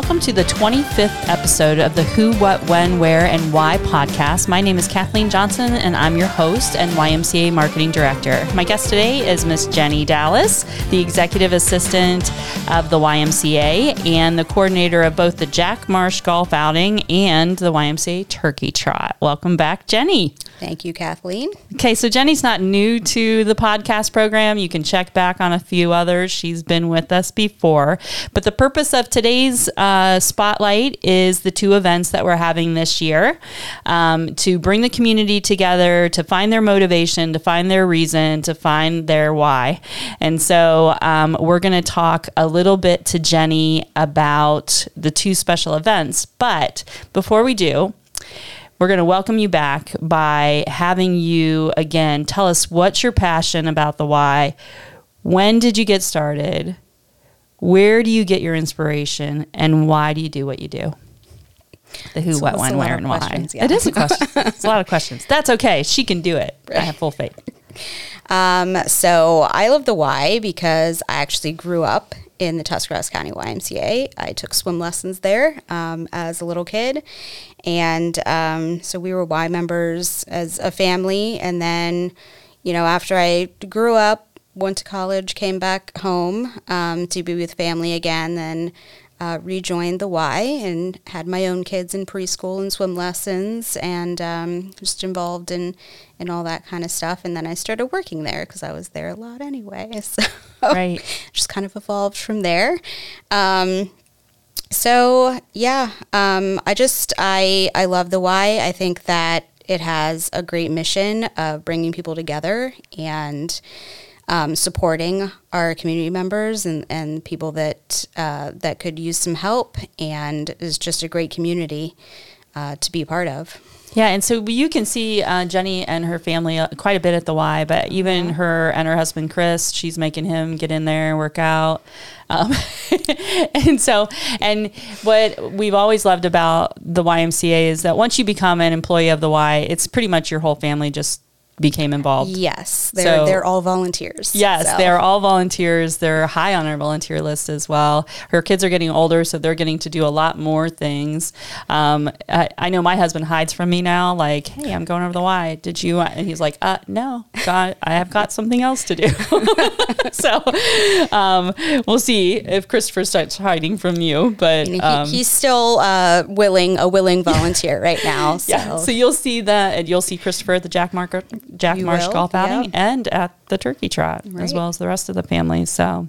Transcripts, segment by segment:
Welcome to the 25th episode of the Who, What, When, Where, and Why podcast. My name is Kathleen Johnson, and I'm your host and YMCA Marketing Director. My guest today is Miss Jenny Dallas, the Executive Assistant of the YMCA and the coordinator of both the Jack Marsh Golf Outing and the YMCA Turkey Trot. Welcome back, Jenny. Thank you, Kathleen. Okay, so Jenny's not new to the podcast program. You can check back on a few others. She's been with us before. But the purpose of today's uh, spotlight is the two events that we're having this year um, to bring the community together, to find their motivation, to find their reason, to find their why. And so um, we're going to talk a little bit to Jenny about the two special events. But before we do, we're going to welcome you back by having you again tell us what's your passion about the why. When did you get started? Where do you get your inspiration? And why do you do what you do? The who, So what, when, where, and why. yeah. It is a question. it's a lot of questions. That's okay. She can do it. I have full faith. Um, so I love the why because I actually grew up in the Tuscarawas County YMCA. I took swim lessons there um, as a little kid. And um, so we were Y members as a family. And then, you know, after I grew up, went to college, came back home um, to be with family again, then uh, rejoined the Y and had my own kids in preschool and swim lessons and um, just involved in, in all that kind of stuff. And then I started working there because I was there a lot anyway. So Right. just kind of evolved from there. Um, so yeah, um, I just I I love the Y. I think that it has a great mission of bringing people together and um, supporting our community members and, and people that uh, that could use some help, and is just a great community uh, to be part of. Yeah, and so you can see uh, Jenny and her family uh, quite a bit at the Y, but even her and her husband Chris, she's making him get in there and work out. Um, and so, and what we've always loved about the YMCA is that once you become an employee of the Y, it's pretty much your whole family just became involved. Yes, they're So- they're all volunteers. Yes, so. they're all volunteers. They're high on our volunteer list as well. Her kids are getting older, so they're getting to do a lot more things. Um, I, I know my husband hides from me now, like, "Hey, I'm going over the Y. Did you?" And he's like, "Uh, no, God, I have got something else to do." so um, we'll see if Christopher starts hiding from you, but he, um, he's still uh, willing, a willing volunteer right now. So. yeah. So you'll see that, and you'll see Christopher at the Jack Mark Jack You Marsh will, Golf Outing and at the Turkey Trot, as well as the rest of the family. So,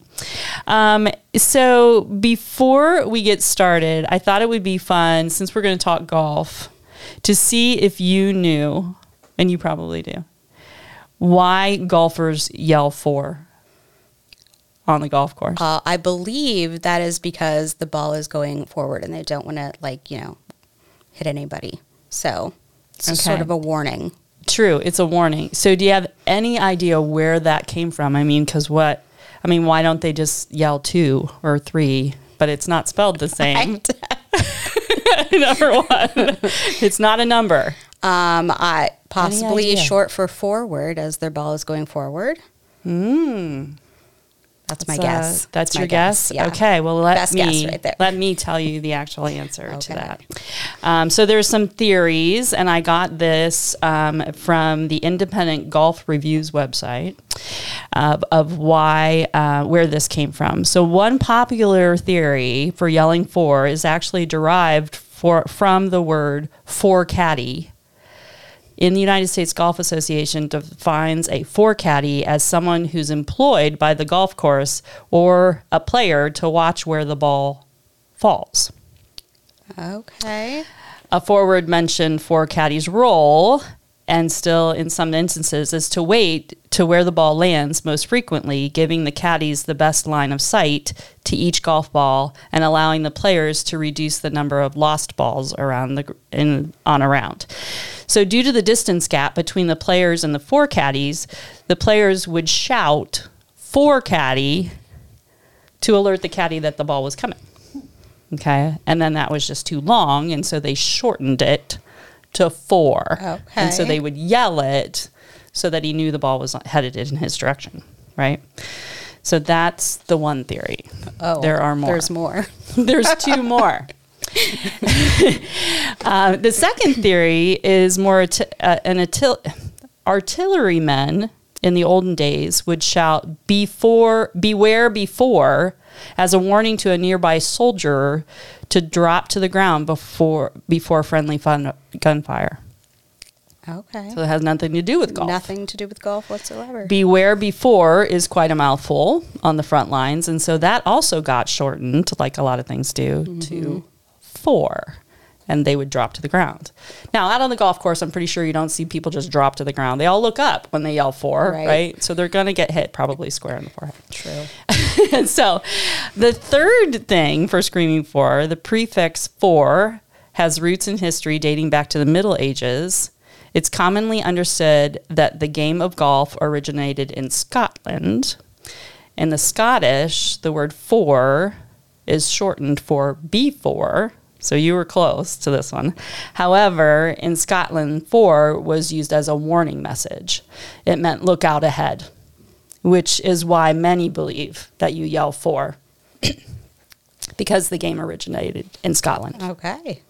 um, so before we get started, I thought it would be fun since we're going to talk golf to see if you knew, and you probably do, why golfers yell fore on the golf course. Uh, I believe that is because the ball is going forward and they don't want to, like, you know, hit anybody. So it's just sort of a warning. True, it's a warning. So, do you have any idea where that came from? I mean, because what? I mean, why don't they just yell two or three? But it's not spelled the same. number one, it's not a number. Um, I possibly short for forward as their ball is going forward. Hmm. That's my guess. That's my your guess. Yeah. Okay. Well, let Best me guess right let me tell you the actual answer to that. Um, so there's some theories, and I got this um, from the Independent Golf Reviews website of, of why uh, where this came from. So one popular theory for yelling fore is actually derived for from the word fore caddy in the United States Golf Association defines a fore caddy as someone who's employed by the golf course or a player to watch where the ball falls. Okay. A forward mentioned fore caddy's role, and still in some instances, is to wait to where the ball lands most frequently, giving the caddies the best line of sight to each golf ball and allowing the players to reduce the number of lost balls around the in on a round. So, due to the distance gap between the players and the fore caddies, the players would shout "fore caddy" to alert the caddy that the ball was coming. Okay. And then that was just too long. And so they shortened it to fore. And so they would yell it so that he knew the ball was headed in his direction. Right. So that's the one theory. Oh, there are more. There's more. There's two more. uh, the second theory is more uh, an artil- artillerymen in the olden days would shout before beware before as a warning to a nearby soldier to drop to the ground before before friendly fun, gunfire. Okay. So it has nothing to do with golf. Nothing to do with golf whatsoever. Beware before is quite a mouthful on the front lines. And so that also got shortened, like a lot of things do, mm-hmm. to fore. And they would drop to the ground. Now, out on the golf course, I'm pretty sure you don't see people just drop to the ground. They all look up when they yell fore, right? Right. So they're going to get hit probably square in the forehead. True. and so the third thing for screaming fore, the prefix fore, has roots in history dating back to the Middle Ages. It's commonly understood that the game of golf originated in Scotland. In the Scottish, the word fore is shortened for B4. So you were close to this one. However, in Scotland, fore was used as a warning message. It meant look out ahead which is why many believe that you yell fore because the game originated in Scotland. Okay.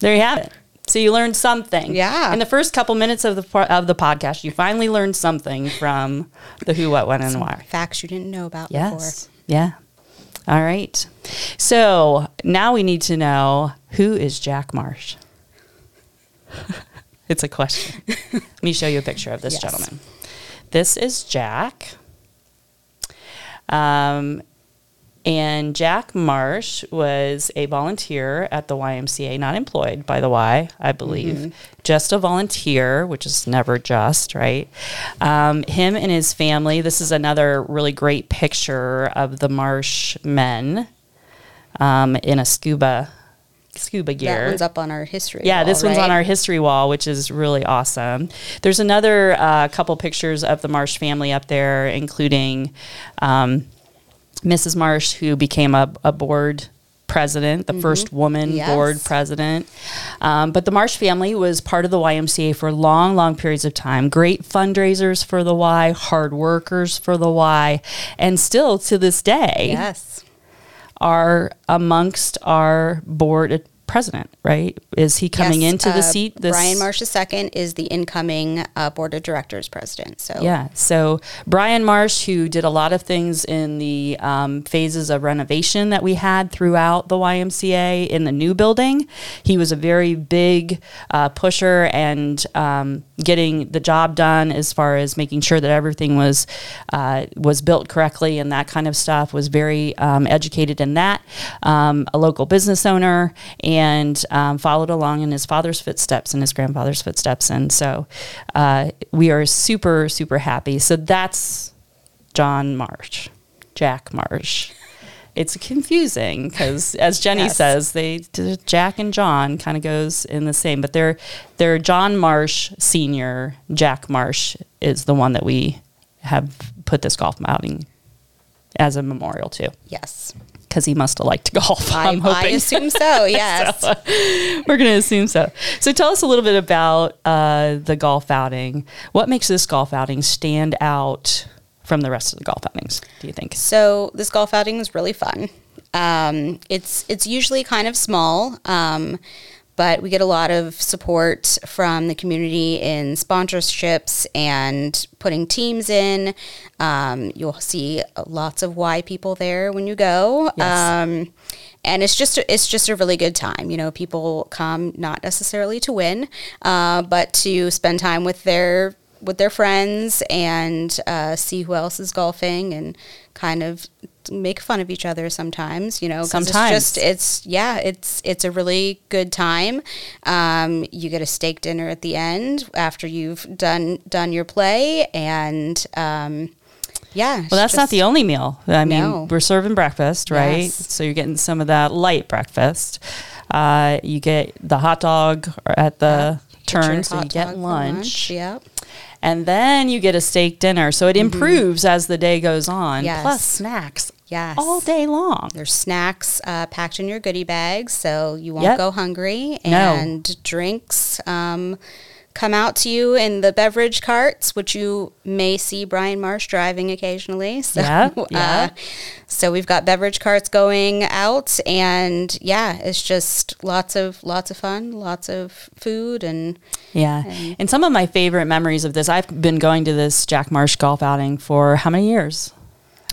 There you have it. So you learned something. Yeah. In the first couple minutes of the of the podcast, you finally learned something from the who, what, when, and why. Facts you didn't know about before. Yes. Yeah. All right. So now we need to know who is Jack Marsh. it's a question. Let me show you a picture of this Yes. gentleman. This is Jack. Um, and Jack Marsh was a volunteer at the YMCA, not employed by the Y, I believe, just a volunteer, which is never just, right? Um, him and his family, this is another really great picture of the Marsh men um, in a scuba scuba gear. That one's up on our history. Yeah, wall, this one's on our history wall, which is really awesome. There's another uh, couple pictures of the Marsh family up there, including um, Mrs. Marsh, who became a, a board president, the first woman Mm-hmm. Yes. board president. Um, but the Marsh family was part of the YMCA for long, long periods of time. Great fundraisers for the Y, hard workers for the Y, and still to this day Yes. are amongst our board president, right? Is he coming Yes, into the uh, seat? This, Brian Marsh II is the incoming uh, board of directors president. So Yeah. So Brian Marsh, who did a lot of things in the um, phases of renovation that we had throughout the YMCA in the new building, he was a very big uh, pusher and um, getting the job done as far as making sure that everything was uh, was built correctly and that kind of stuff. Was very um, educated in that. Um, a local business owner and um, followed along in his father's footsteps and his grandfather's footsteps. And so uh, we are super, super happy. So that's John Marsh, Jack Marsh. It's confusing because, as Jenny Yes. says, they Jack and John kind of goes in the same, but they're they're John Marsh Senior. Jack Marsh is the one that we have put this golf outing as a memorial to yes, because he must have liked to golf. I, I'm I hoping. assume so. Yes. We're going to assume so. So tell us a little bit about uh, the golf outing. What makes this golf outing stand out from the rest of the golf outings, do you think? So this golf outing was really fun. Um, it's it's usually kind of small, um, but we get a lot of support from the community in sponsorships and putting teams in. Um, you'll see lots of Y people there when you go. Yes. Um, and it's just a, it's just a really good time. You know, people come not necessarily to win, uh, but to spend time with their with their friends and uh, see who else is golfing and kind of make fun of each other sometimes. You know Sometimes. it's just it's yeah, it's it's a really good time. Um, you get a steak dinner at the end after you've done done your play, and um, yeah. Well, that's not the only meal. I mean, No. we're serving breakfast, right? Yes. So you're getting some of that light breakfast. Uh, you get the hot dog at the turn, so you get lunch. Yep. And then you get a steak dinner. So it improves as the day goes on. Mm-hmm. Yes. Plus snacks Yes. all day long. There's snacks uh, packed in your goodie bags, so you won't Yep. go hungry, No. and drinks um, come out to you in the beverage carts, which you may see Brian Marsh driving occasionally. So, Yeah, yeah. Uh, so we've got beverage carts going out, and yeah, it's just lots of lots of fun, lots of food, and Yeah. And some of my favorite memories of this, I've been going to this Jack Marsh golf outing for how many years?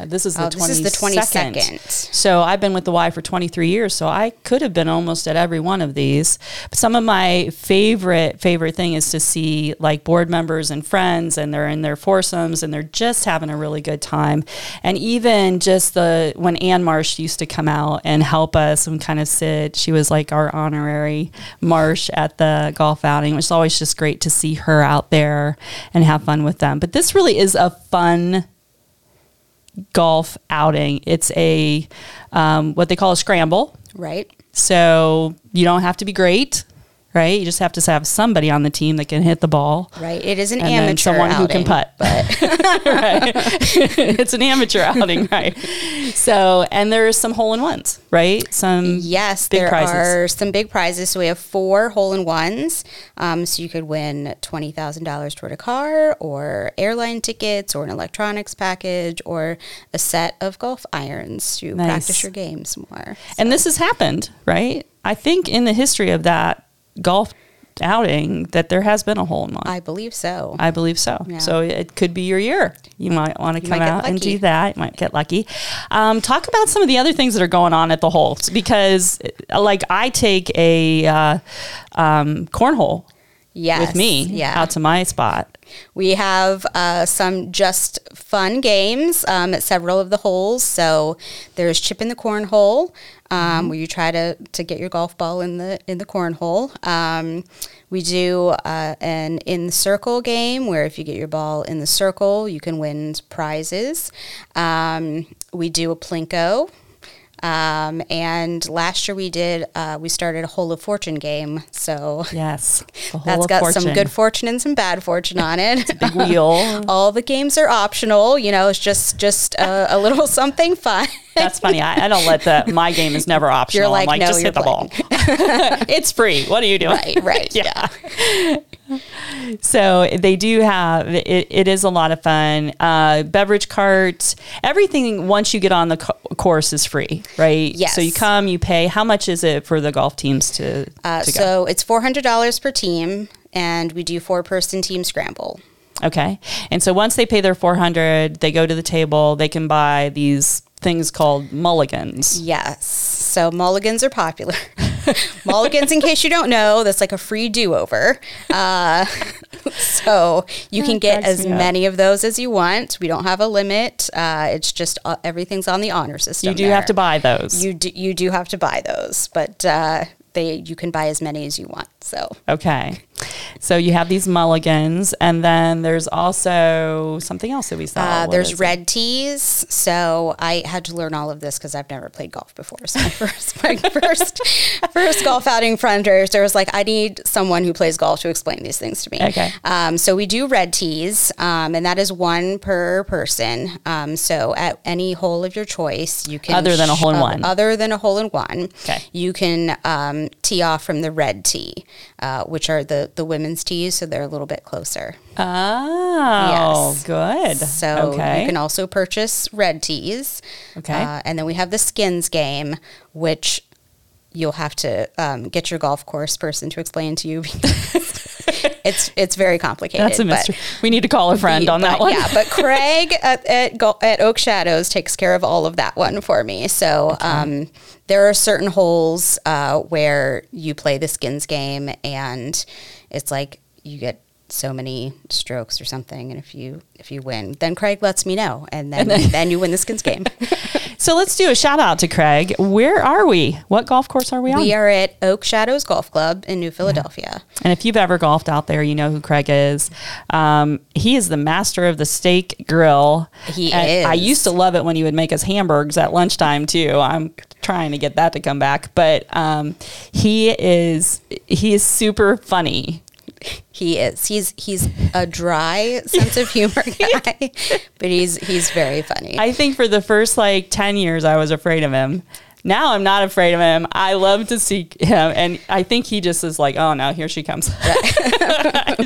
This is the Oh, this is the 22nd. 22nd. So I've been with the Y for 23 years. So I could have been almost at every one of these. But some of my favorite, favorite thing is to see like board members and friends and they're in their foursomes and they're just having a really good time. And even just the, when Ann Marsh used to come out and help us and kind of sit, she was like our honorary Marsh at the golf outing, which is always just great to see her out there and have fun with them. But this really is a fun golf outing. It's a um, what they call a scramble. right. So you don't have to be great, right? You just have to have somebody on the team that can hit the ball. Right. It is an And amateur someone who can outing, putt. but it's an amateur outing, right? So, and there's some hole in ones, right? Some Yes, there prizes. are some big prizes. So we have four hole in ones. Um, so you could win twenty thousand dollars toward a car, or airline tickets, or an electronics package, or a set of golf irons to Nice. practice your games more. And this has happened, right? I think in the history of that golf outing that there has been a hole in one. I believe so. I believe so. Yeah. So it could be your year. You might want to come out and do that. You might get lucky. Um, talk about some of the other things that are going on at the holes because, uh, like, I take a uh, um, cornhole yes, with me Yeah. out to my spot. We have uh, some just fun games um, at several of the holes. So there's chip in the cornhole, um, where you try to, to get your golf ball in the in the cornhole. Um, we do uh, an in the circle game where if you get your ball in the circle, you can win prizes. Um, we do a plinko. Um, and last year we did, uh, we started a Hole of Fortune game. So Yes. that's got fortune. some good fortune and some bad fortune on it. Big wheel. All the games are optional. You know, it's just just a, a little something fun. That's funny. I, I don't let that. My game is never optional. like, I'm like, no, just you're hit the ball. it's free. What are you doing? Right, right, yeah. So they do have it. It is a lot of fun. Uh, beverage carts, everything. Once you get on the co- course, is free, right? Yes. So you come, you pay. How much is it for the golf teams to, Uh, to go? so it's four hundred dollars per team, and we do four person team scramble. Okay. And so once they pay their four hundred, they go to the table. They can buy these things called mulligans. Yes. So mulligans are popular. mulligans, in case you don't know, that's like a free do over. Uh, so you can get as many of those as you want. We don't have a limit. Uh, it's just uh, everything's on the honor system. You do there. have to buy those. You do, you do have to buy those, but uh, they you can buy as many as you want. So Okay. So you have these mulligans, and then there's also something else that we saw. uh, there's is it? red tees. So I had to learn all of this because I've never played golf before. So my first my first first golf outing frienders, there was like I need someone who plays golf to explain these things to me. Okay. Um, so we do red tees, um, and that is one per person. Um, so at any hole of your choice, you can Other than a hole in one. Other than a hole in one, Okay. you can um, tee off from the red tee, uh, which are the the women's tees, so they're a little bit closer. Oh, Yes. good. So okay. you can also purchase red tees. Okay. Uh, and then we have the skins game, which you'll have to um, get your golf course person to explain to you. because it's it's very complicated. That's a mystery. we need to call a friend on that but one. Yeah, but Craig at at, at Oak Shadows takes care of all of that one for me. So um, there are certain holes uh, where you play the skins game, and it's like you get so many strokes or something, and if you if you win, then Craig lets me know, and then then, you win the skins game. So let's do a shout out to Craig. Where are we? What golf course are we on? we are at Oak Shadows Golf Club in New Philadelphia. And if you've ever golfed out there, you know who Craig is. Um, he is the master of the steak grill. He And I used to love it when he would make us hamburgers at lunchtime too. I'm trying to get that to come back, but um, he is he is super funny. He is. He's he's a dry sense of humor guy, but he's he's very funny. I think for the first like ten years, I was afraid of him. Now I'm not afraid of him. I love to see him, and I think he just is like, oh no, here she comes.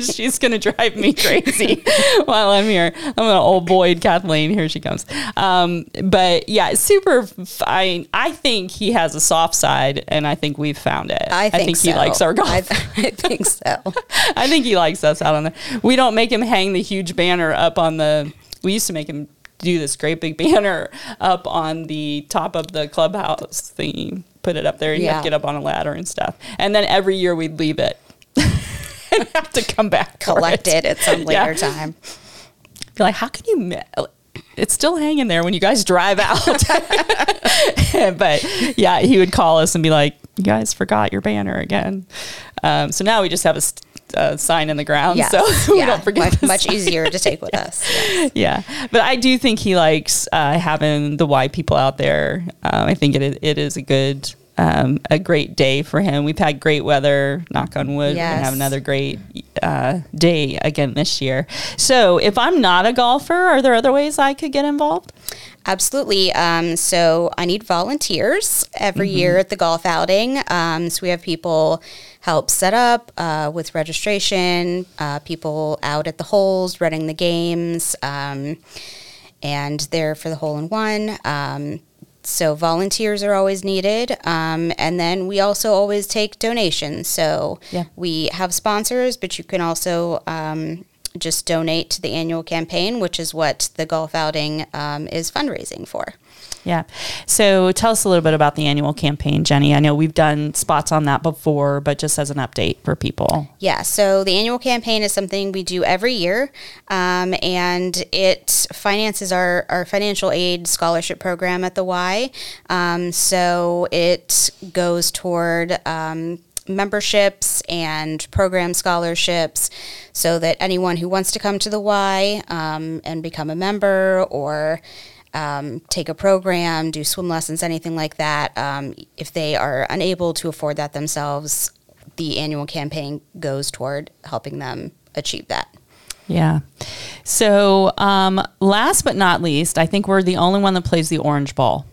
She's gonna drive me crazy while I'm here. I'm gonna old boy Kathleen. Here she comes. Um, but yeah, super fine. I think he has a soft side, and I think we've found it. I think, I he so. likes our golf. I, I think so. I think he likes us out on the. We don't make him hang the huge banner up on the. We used to make him do this great big banner up on the top of the clubhouse thingy. Put it up there. You have Yeah. to get up on a ladder and stuff. And then every year we'd leave it and have to come back Collect it at some Yeah. later time. Be like, how can you? It's still hanging there when you guys drive out. but yeah, he would call us and be like, "You guys forgot your banner again." Um, so now we just have a st- uh, sign in the ground, so we yeah. don't forget. Much, the much sign. easier to take with us. Yes. Yeah, but I do think he likes uh, having the Y people out there. Um, I think it it is a good, um, a great day for him. We've had great weather. Knock on wood. We're gonna have another great uh, day again this year. So, if I'm not a golfer, are there other ways I could get involved? Absolutely. Um, so I need volunteers every year at the golf outing. Um, so we have people help set up uh, with registration, uh, people out at the holes running the games, um, and they're for the hole in one. So volunteers are always needed, um, and then we also always take donations. So Yeah. we have sponsors, but you can also um, just donate to the annual campaign, which is what the golf outing um, is fundraising for. Yeah. So, tell us a little bit about the annual campaign, Jenny. I know we've done spots on that before, but just as an update for people. Yeah, so the annual campaign is something we do every year, um, and it finances our, our financial aid scholarship program at the Y. Um, so it goes toward um, memberships and program scholarships so that anyone who wants to come to the Y um, and become a member or um, take a program, do swim lessons, anything like that, um, if they are unable to afford that themselves, the annual campaign goes toward helping them achieve that. Yeah. So, um, last but not least, I think we're the only one that plays the orange ball.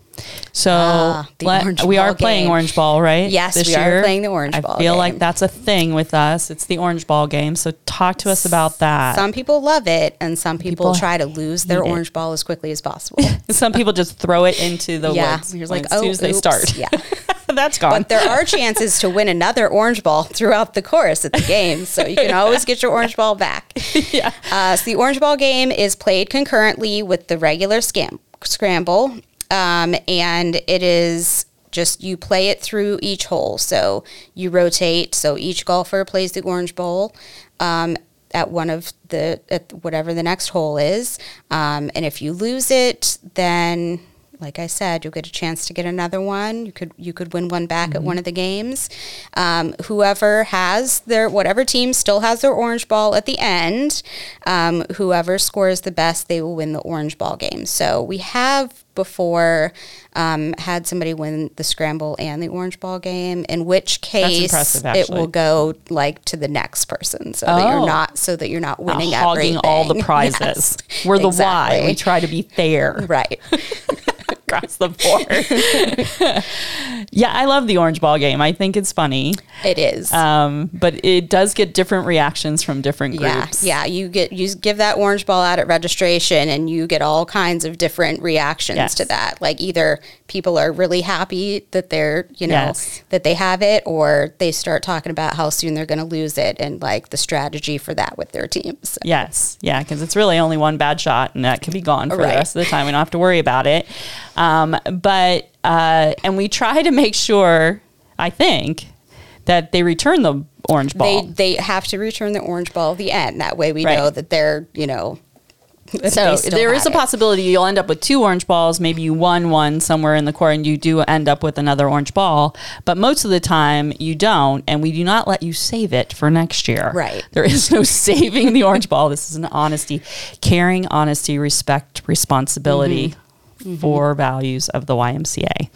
So Ah, orange we are playing game. orange ball, right? Yes, this we are playing the orange I ball I feel like that's a thing with us. It's the orange ball game. So talk to us about that. Some people love it, and some people, People try to lose their it. orange ball as quickly as possible. Some people just throw it into the yeah, woods. you're like, as oh, soon as they start. Yeah, that's gone. but there are chances to win another orange ball throughout the course at the game, so you can always get your orange ball back. yeah. Uh, so the orange ball game is played concurrently with the regular scam- scramble, um, and it is just you play it through each hole. So you rotate. So each golfer plays the orange bowl. Um, at one of the at whatever the next hole is, um, and if you lose it, then like I said, you'll get a chance to get another one. You could you could win one back at one of the games. Um, whoever has their whatever team still has their orange ball at the end, um, whoever scores the best, they will win the orange ball game. So we have before um, had somebody win the scramble and the orange ball game. In which case, it will go like to the next person, so that Oh. you're not so that you're not Not winning hogging everything. all the prizes. Yes, We're the Y. exactly. We try to be fair. right. across the board. yeah, I love the orange ball game. I think it's funny, It is. um, but it does get different reactions from different Yeah, groups. yeah. You get you give that orange ball out at registration, and you get all kinds of different reactions Yes. to that. Like either people are really happy that they're you know Yes. that they have it, or they start talking about how soon they're going to lose it, and like the strategy for that with their teams. Yes, yeah, because it's really only one bad shot, and that can be gone for Right. the rest of the time. We don't have to worry about it. Um, but uh, and we try to make sure, I think, that they return the orange ball. They they have to return the orange ball at the end. That way we Right. know that they're you know. so there is have a it. possibility you'll end up with two orange balls. Maybe you won one somewhere in the court and you do end up with another orange ball. But most of the time you don't, and we do not let you save it for next year. Right. There is no saving the orange ball. This is an honesty, caring, honesty, respect, responsibility. Four values of the YMCA,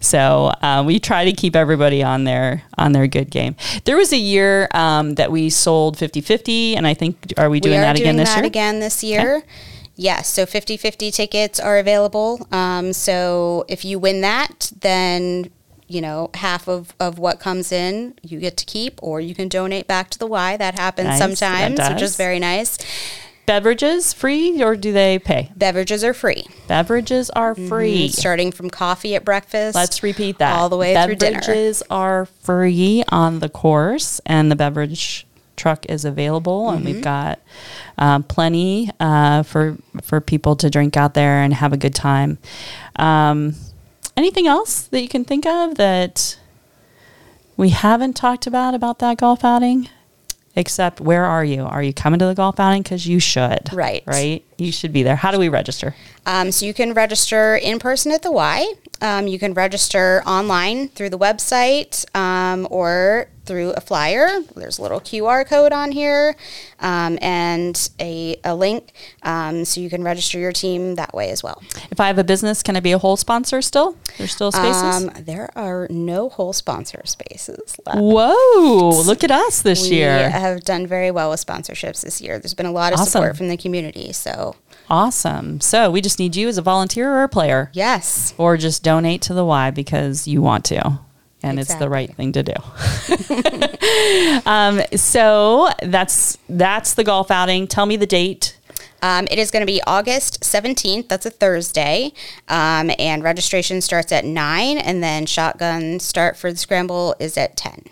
so uh, we try to keep everybody on their on their good game. There was a year um, that we sold 50-50, and I think are we doing we are that doing again this that year? again this year. Yes, so 50 50 tickets are available. Um, so if you win that, then you know half of, of what comes in you get to keep or you can donate back to the y that happens Nice, that sometimes which is very nice Beverages free or do they pay? beverages are free Beverages are free. starting from coffee at breakfast Let's repeat that. all the way through dinner Beverages are free on the course, and the beverage truck is available, and Mm-hmm. we've got um, plenty uh, for for people to drink out there and have a good time. Um, anything else that you can think of that we haven't talked about about that golf outing? Except, where are you? Are you coming to the golf outing? Because you should. Right. Right. You should be there. How do we register? Um, so you can register in person at the Y. Um, you can register online through the website um, or through a flyer. There's a little QR code on here um, and a, a link. Um, so you can register your team that way as well. If I have a business, can I be a hole sponsor still? There's still spaces. Um, there are no hole sponsor spaces left. Whoa, look at us this We year. We have done very well with sponsorships this year. There's been a lot of Awesome. support from the community. So, Awesome. So we just need you as a volunteer or a player, yes. or just donate to the Y because you want to. And it's the right thing to do. um, so that's that's the golf outing. Tell me the date. Um, it is going to be August 17th. That's a Thursday. Um, and registration starts at 9, and then shotgun start for the scramble is at 10.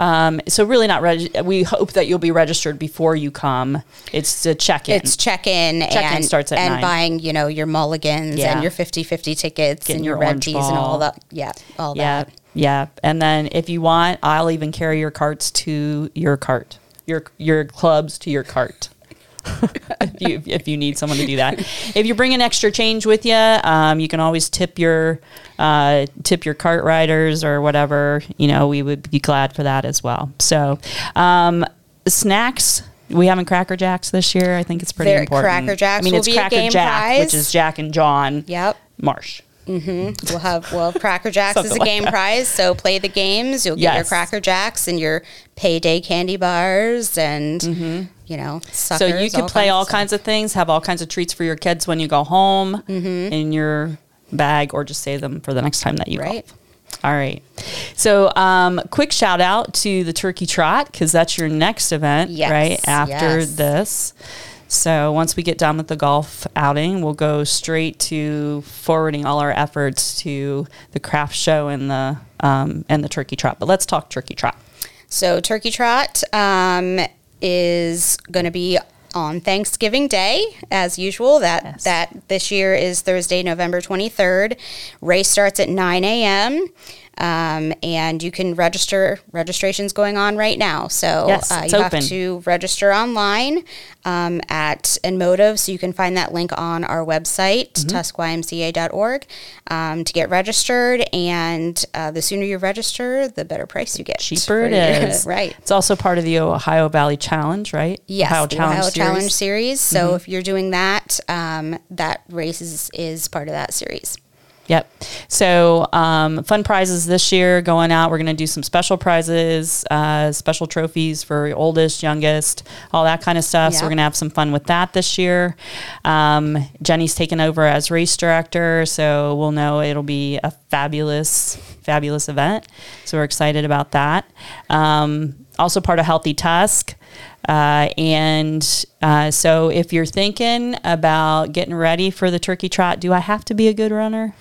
Um, so really not reg- we hope that you'll be registered before you come. It's a check-in. It's check in Check-in and, starts at and 9. buying, you know, your mulligans Yeah. and your 50 50 tickets Getting and your your, red and all that. Yeah, all Yeah, that. yeah. And then if you want, I'll even carry your carts to your cart, your your clubs to your cart. if you if you need someone to do that, if you bring an extra change with you, um, you can always tip your uh, tip your cart riders or whatever. You know, we would be glad for that as well. So, um, snacks. We having Cracker Jacks this year. I think it's pretty There- important. Cracker Jacks I mean, it's Cracker Jack, prize. which is Jack and John Yep. Marsh. We'll have we'll Cracker Jacks as Something a like game prize. So play the games. You'll get your Yes. Cracker Jacks and your payday candy bars and you know So you can all play kinds all kinds of things, have all kinds of treats for your kids when you go home Mm-hmm. in your bag, or just save them for the next time that you Right. golf. All right. So, um, quick shout out to the Turkey Trot because that's your next event, Yes, right after yes. this. So once we get done with the golf outing, we'll go straight to forwarding all our efforts to the craft show and the um, and the Turkey Trot. But let's talk Turkey Trot. So Turkey Trot um, is going to be on Thanksgiving Day as usual. That Yes. that this year is Thursday, November twenty third. Race starts at nine a.m. Um, and you can register. Registration's going on right now, so Yes, uh, you open. have to register online um, at Enmotive. So you can find that link on our website, Mm-hmm. um, to get registered. And uh, the sooner you register, the better price you get. Cheaper it your- is. right. It's also part of the Ohio Valley Challenge, right? Yes, Ohio the Ohio Series. Challenge Series. So Mm-hmm. if you're doing that, um, that race is, is part of that series. Yep. So, um, fun prizes this year going out. We're going to do some special prizes, uh, special trophies for oldest, youngest, all that kind of stuff. So, we're going to have some fun with that this year. Um, Jenny's taken over as race director. So, we'll know it'll be a fabulous, fabulous event. So, we're excited about that. Um, also, part of Healthy Tusk. Uh, and uh, so, if you're thinking about getting ready for the turkey trot, do I have to be a good runner?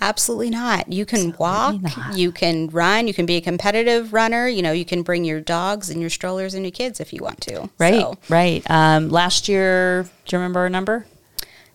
Absolutely not. You can walk, you can run, you can be a competitive runner. You know, you can bring your dogs and your strollers and your kids if you want to. Right, So, right. Um, last year, do you remember our number?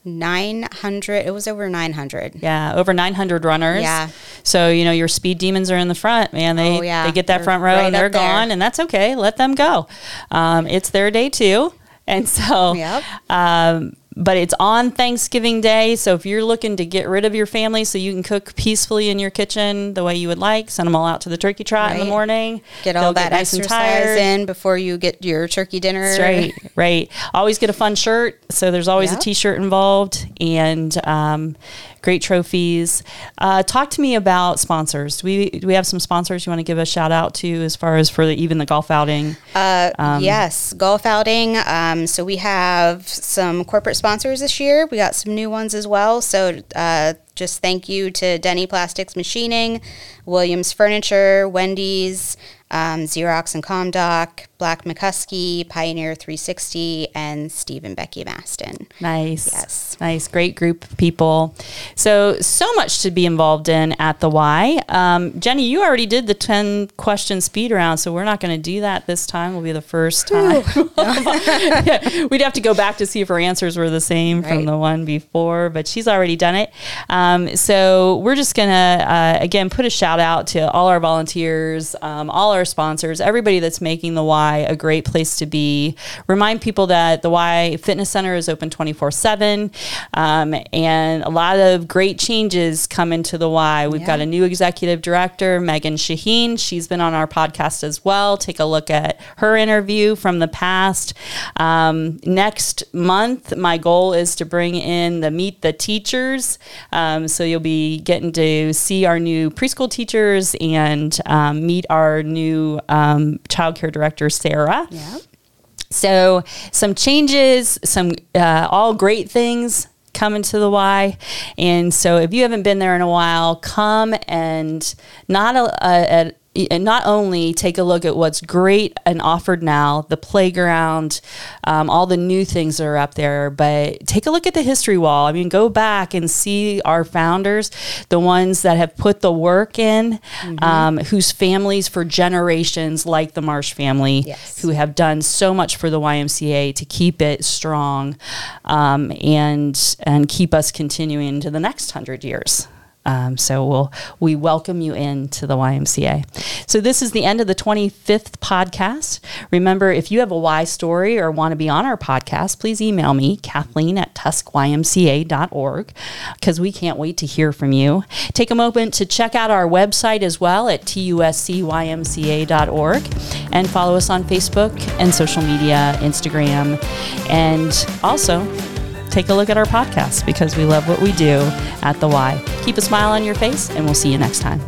900, it was over 900. Yeah, over 900 runners. Yeah. So you know your speed demons are in the front, man. They Oh, yeah. they get that They're front row right and they're up there. gone, and that's okay. Let them go. Um, it's their day too, and so. Yep. Um, but it's on Thanksgiving Day, so if you're looking to get rid of your family so you can cook peacefully in your kitchen the way you would like, send them all out to the turkey trot in the morning. Get They'll all that nice and exercise in before you get your turkey dinner. That's right, right. Always get a fun shirt. So there's always Yeah. a T-shirt involved, and um, great trophies. Uh, talk to me about sponsors. Do we do we have some sponsors you want to give a shout out to as far as for the, even the golf outing? Uh, yes, golf outing. Um, so we have some corporate sponsors this year. We got some new ones as well. So uh, just thank you to Denny Plastics Machining, Williams Furniture, Wendy's, um, Xerox and Comdoc, Black McCuskey, Pioneer 360, and Steve and Becky Maston. Nice. Yes. Nice. Great group of people. So, so much to be involved in at the Y. Um, Jenny, you already did the 10 question speed round, so we're not going to do that this time. Will be the first time. Yeah, we'd have to go back to see if her answers were the same from the one before, but she's already done it. Um, so, we're just going to, uh, again, put a shout out to all our volunteers, um, all our sponsors, everybody that's making the Y a great place to be. Remind people that the Y Fitness Center is open 24 7. Um, and a lot of great changes come into the Y. We've Yeah. got a new executive director, Megan Shaheen. She's been on our podcast as well. Take a look at her interview from the past. Um, next month, my goal is to bring in the Meet the Teachers. Um, so you'll be getting to see our new preschool teachers and um, meet our new um, child care director, Sarah. Yeah. So some changes, some uh, all great things coming to the Y. And so if you haven't been there in a while, come and not a, a, a and not only take a look at what's great and offered now, the playground, um, all the new things that are up there, but take a look at the history wall. I mean, go back and see our founders, the ones that have put the work in, um, whose families for generations, like the Marsh family, Yes. who have done so much for the YMCA to keep it strong um, and and keep us continuing to the next hundred years. Um, so we'll we welcome you into the YMCA. So this is the end of the 25th podcast. Remember, if you have a Y story or want to be on our podcast, please email me, Kathleen at tuscymca.org, because we can't wait to hear from you. Take a moment to check out our website as well at tuscymca.org and follow us on Facebook and social media, Instagram, and also take a look at our podcast because we love what we do at the Y. Keep a smile on your face, and we'll see you next time.